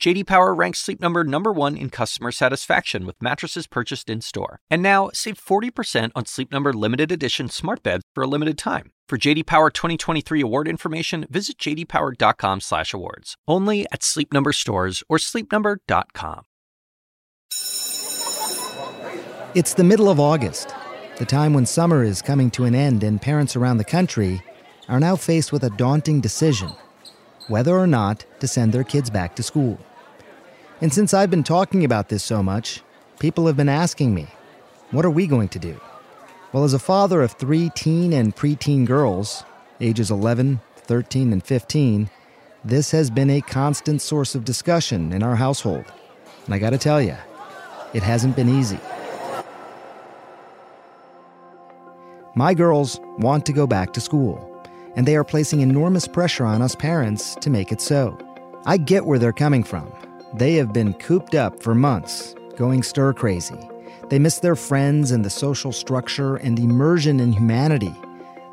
JD Power ranks Sleep Number number 1 in customer satisfaction with mattresses purchased in-store. And now, save 40% on Sleep Number limited edition smart beds for a limited time. For JD Power 2023 award information, visit jdpower.com/awards. Only at Sleep Number stores or sleepnumber.com. It's the middle of August, the time when summer is coming to an end and parents around the country are now faced with a daunting decision: whether or not to send their kids back to school. And since I've been talking about this so much, people have been asking me, what are we going to do? Well, as a father of three teen and preteen girls, ages 11, 13, and 15, this has been a constant source of discussion in our household. And I gotta tell you, it hasn't been easy. My girls want to go back to school, and they are placing enormous pressure on us parents to make it so. I get where they're coming from. They have been cooped up for months, going stir crazy. They miss their friends and the social structure and immersion in humanity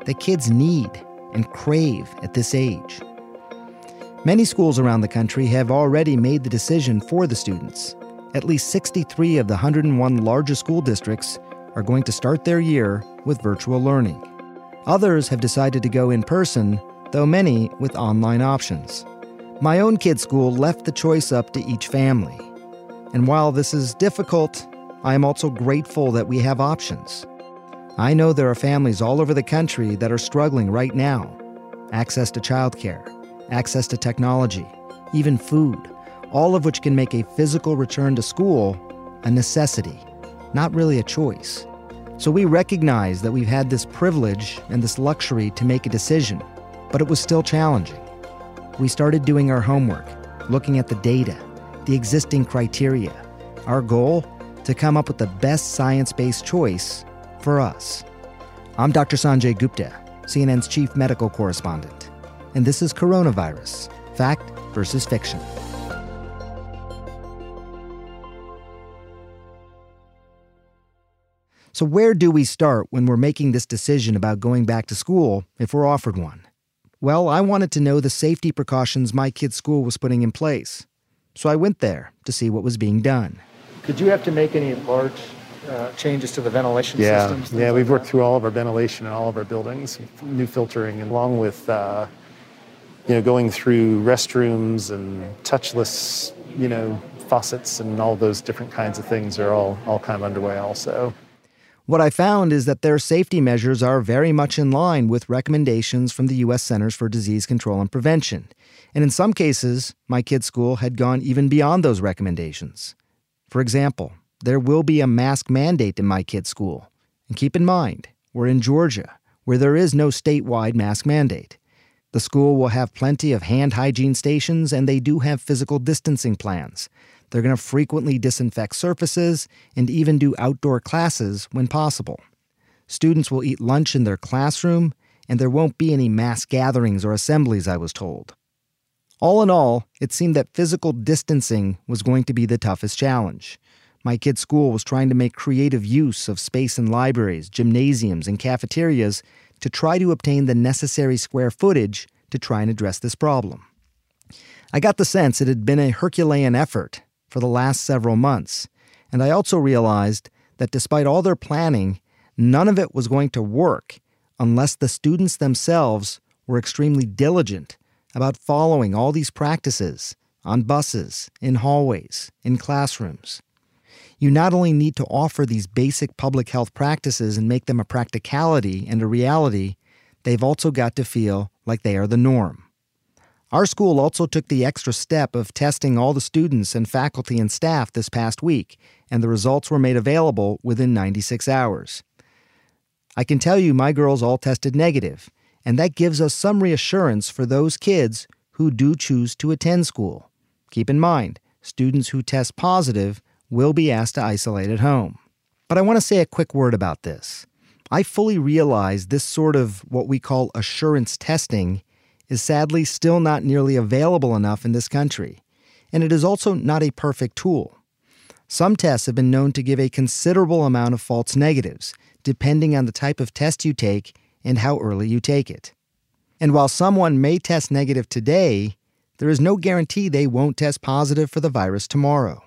that kids need and crave at this age. Many schools around the country have already made the decision for the students. At least 63 of the 101 largest school districts are going to start their year with virtual learning. Others have decided to go in person, though many with online options. My own kid's school left the choice up to each family. And while this is difficult, I am also grateful that we have options. I know there are families all over the country that are struggling right now access to childcare, access to technology, even food, all of which can make a physical return to school a necessity, not really a choice. So we recognize that we've had this privilege and this luxury to make a decision, but it was still challenging. We started doing our homework, looking at the data, the existing criteria. Our goal? To come up with the best science based choice for us. I'm Dr. Sanjay Gupta, CNN's chief medical correspondent, and this is Coronavirus Fact versus Fiction. So, where do we start when we're making this decision about going back to school if we're offered one? Well, I wanted to know the safety precautions my kid's school was putting in place. So I went there to see what was being done. Did you have to make any large uh, changes to the ventilation yeah, systems? Yeah, we've like worked that? through all of our ventilation in all of our buildings, new filtering, along with uh, you know going through restrooms and touchless you know faucets and all those different kinds of things are all all kind of underway also. What I found is that their safety measures are very much in line with recommendations from the U.S. Centers for Disease Control and Prevention. And in some cases, my kid's school had gone even beyond those recommendations. For example, there will be a mask mandate in my kid's school. And keep in mind, we're in Georgia, where there is no statewide mask mandate. The school will have plenty of hand hygiene stations, and they do have physical distancing plans. They're going to frequently disinfect surfaces and even do outdoor classes when possible. Students will eat lunch in their classroom, and there won't be any mass gatherings or assemblies, I was told. All in all, it seemed that physical distancing was going to be the toughest challenge. My kid's school was trying to make creative use of space in libraries, gymnasiums, and cafeterias to try to obtain the necessary square footage to try and address this problem. I got the sense it had been a Herculean effort for the last several months, and I also realized that despite all their planning, none of it was going to work unless the students themselves were extremely diligent about following all these practices on buses, in hallways, in classrooms. You not only need to offer these basic public health practices and make them a practicality and a reality, they've also got to feel like they are the norm. Our school also took the extra step of testing all the students and faculty and staff this past week, and the results were made available within 96 hours. I can tell you my girls all tested negative, and that gives us some reassurance for those kids who do choose to attend school. Keep in mind, students who test positive will be asked to isolate at home. But I want to say a quick word about this. I fully realize this sort of what we call assurance testing is sadly still not nearly available enough in this country. and it is also not a perfect tool. Some tests have been known to give a considerable amount of false negatives, depending on the type of test you take and how early you take it. And while someone may test negative today, there is no guarantee they won't test positive for the virus tomorrow.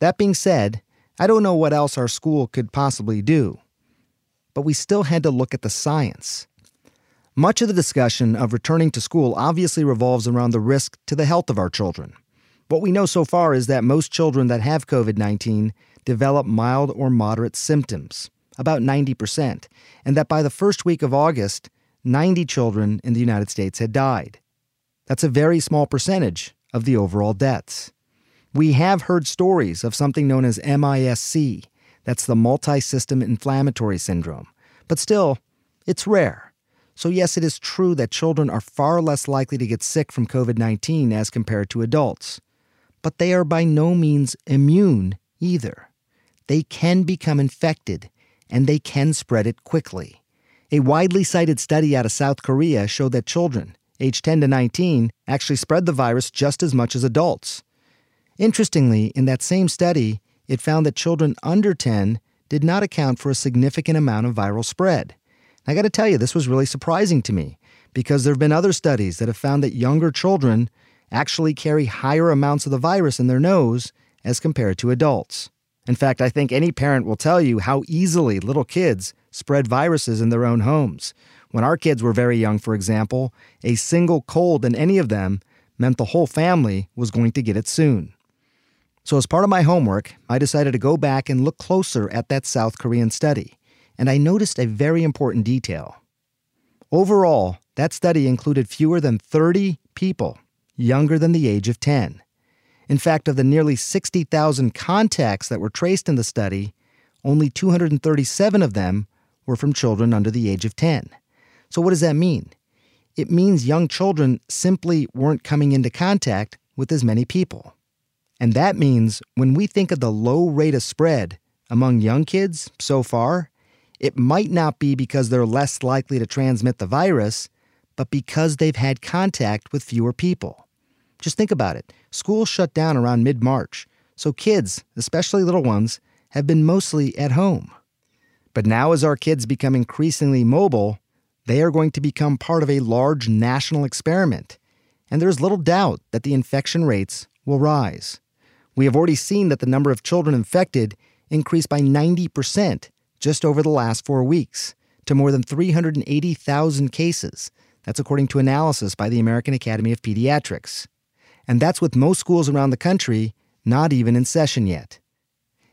That being said, I don't know what else our school could possibly do. But we still had to look at the science. Much of the discussion of returning to school obviously revolves around the risk to the health of our children. What we know so far is that most children that have COVID 19 develop mild or moderate symptoms, about 90%, and that by the first week of August, 90 children in the United States had died. That's a very small percentage of the overall deaths. We have heard stories of something known as MIS-C, that's the multi system inflammatory syndrome, but still, it's rare. So, yes, it is true that children are far less likely to get sick from COVID 19 as compared to adults but they are by no means immune either. They can become infected, and they can spread it quickly. A widely cited study out of South Korea showed that children, aged 10 to 19, actually spread the virus just as much as adults. Interestingly, in that same study, it found that children under 10 did not account for a significant amount of viral spread. I got to tell you, this was really surprising to me because there have been other studies that have found that younger children actually carry higher amounts of the virus in their nose as compared to adults. In fact, I think any parent will tell you how easily little kids spread viruses in their own homes. When our kids were very young, for example, a single cold in any of them meant the whole family was going to get it soon. So, as part of my homework, I decided to go back and look closer at that South Korean study, and I noticed a very important detail. Overall, that study included fewer than 30 people younger than the age of 10. In fact, of the nearly 60,000 contacts that were traced in the study, only 237 of them were from children under the age of 10. So, what does that mean? It means young children simply weren't coming into contact with as many people. And that means when we think of the low rate of spread among young kids so far, it might not be because they're less likely to transmit the virus, but because they've had contact with fewer people. Just think about it. Schools shut down around mid March, so kids, especially little ones, have been mostly at home. But now, as our kids become increasingly mobile, they are going to become part of a large national experiment, and there's little doubt that the infection rates will rise. We have already seen that the number of children infected increased by 90% just over the last four weeks to more than 380,000 cases. That's according to analysis by the American Academy of Pediatrics and that's with most schools around the country not even in session yet.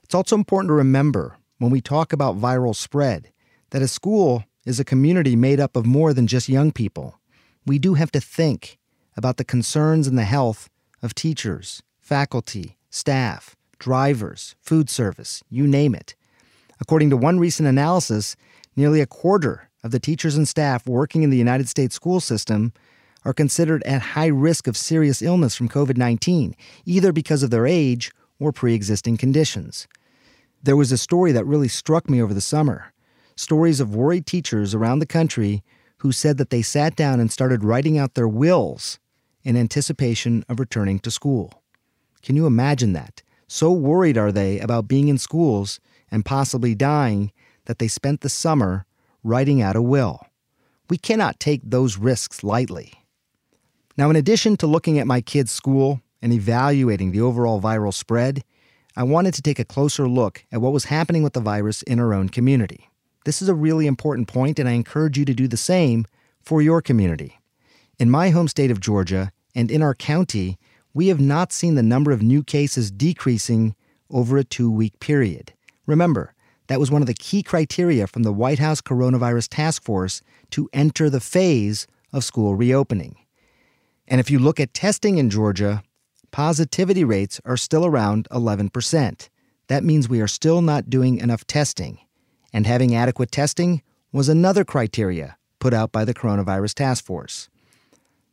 It's also important to remember when we talk about viral spread that a school is a community made up of more than just young people. We do have to think about the concerns and the health of teachers, faculty, staff, drivers, food service, you name it. According to one recent analysis, nearly a quarter of the teachers and staff working in the United States school system are considered at high risk of serious illness from COVID 19, either because of their age or pre existing conditions. There was a story that really struck me over the summer stories of worried teachers around the country who said that they sat down and started writing out their wills in anticipation of returning to school. Can you imagine that? So worried are they about being in schools and possibly dying that they spent the summer writing out a will. We cannot take those risks lightly. Now, in addition to looking at my kids' school and evaluating the overall viral spread, I wanted to take a closer look at what was happening with the virus in our own community. This is a really important point, and I encourage you to do the same for your community. In my home state of Georgia and in our county, we have not seen the number of new cases decreasing over a two week period. Remember, that was one of the key criteria from the White House Coronavirus Task Force to enter the phase of school reopening. And if you look at testing in Georgia, positivity rates are still around 11%. That means we are still not doing enough testing. And having adequate testing was another criteria put out by the Coronavirus Task Force.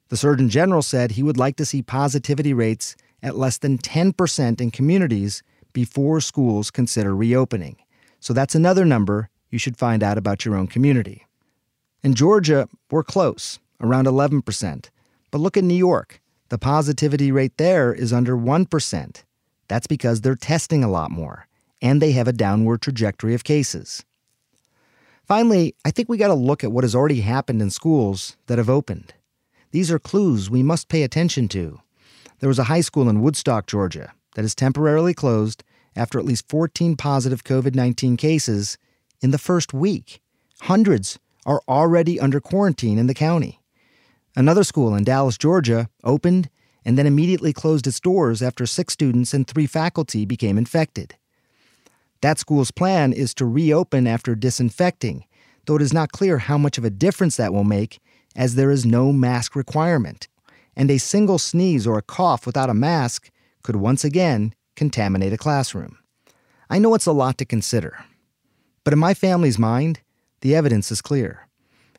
The Surgeon General said he would like to see positivity rates at less than 10% in communities before schools consider reopening. So that's another number you should find out about your own community. In Georgia, we're close, around 11%. But look at New York. The positivity rate there is under 1%. That's because they're testing a lot more, and they have a downward trajectory of cases. Finally, I think we got to look at what has already happened in schools that have opened. These are clues we must pay attention to. There was a high school in Woodstock, Georgia, that is temporarily closed after at least 14 positive COVID 19 cases in the first week. Hundreds are already under quarantine in the county. Another school in Dallas, Georgia, opened and then immediately closed its doors after six students and three faculty became infected. That school's plan is to reopen after disinfecting, though it is not clear how much of a difference that will make, as there is no mask requirement, and a single sneeze or a cough without a mask could once again contaminate a classroom. I know it's a lot to consider, but in my family's mind, the evidence is clear.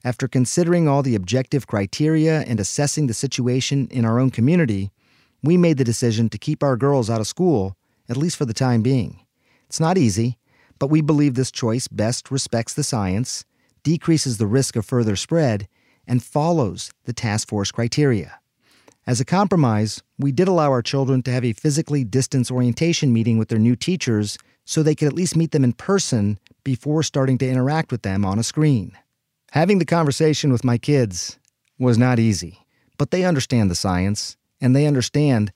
After considering all the objective criteria and assessing the situation in our own community, we made the decision to keep our girls out of school, at least for the time being. It's not easy, but we believe this choice best respects the science, decreases the risk of further spread, and follows the task force criteria. As a compromise, we did allow our children to have a physically distance orientation meeting with their new teachers so they could at least meet them in person before starting to interact with them on a screen. Having the conversation with my kids was not easy, but they understand the science and they understand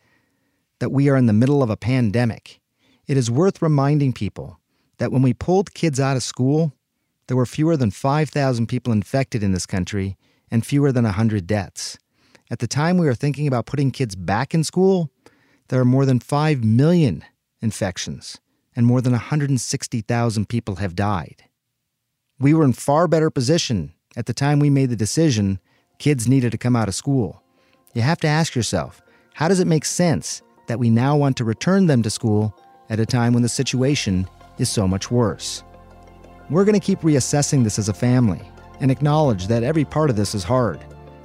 that we are in the middle of a pandemic. It is worth reminding people that when we pulled kids out of school, there were fewer than 5,000 people infected in this country and fewer than 100 deaths. At the time we are thinking about putting kids back in school, there are more than 5 million infections and more than 160,000 people have died. We were in far better position at the time we made the decision kids needed to come out of school. You have to ask yourself, how does it make sense that we now want to return them to school at a time when the situation is so much worse? We're going to keep reassessing this as a family and acknowledge that every part of this is hard.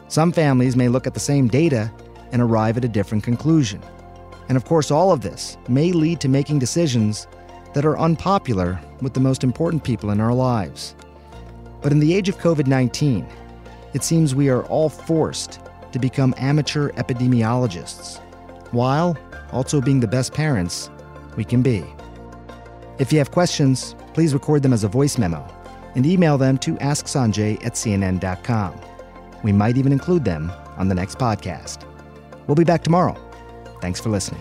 Some families may look at the same data and arrive at a different conclusion. And of course, all of this may lead to making decisions that are unpopular with the most important people in our lives. But in the age of COVID 19, it seems we are all forced to become amateur epidemiologists, while also being the best parents we can be. If you have questions, please record them as a voice memo and email them to asksanjay at cnn.com. We might even include them on the next podcast. We'll be back tomorrow. Thanks for listening.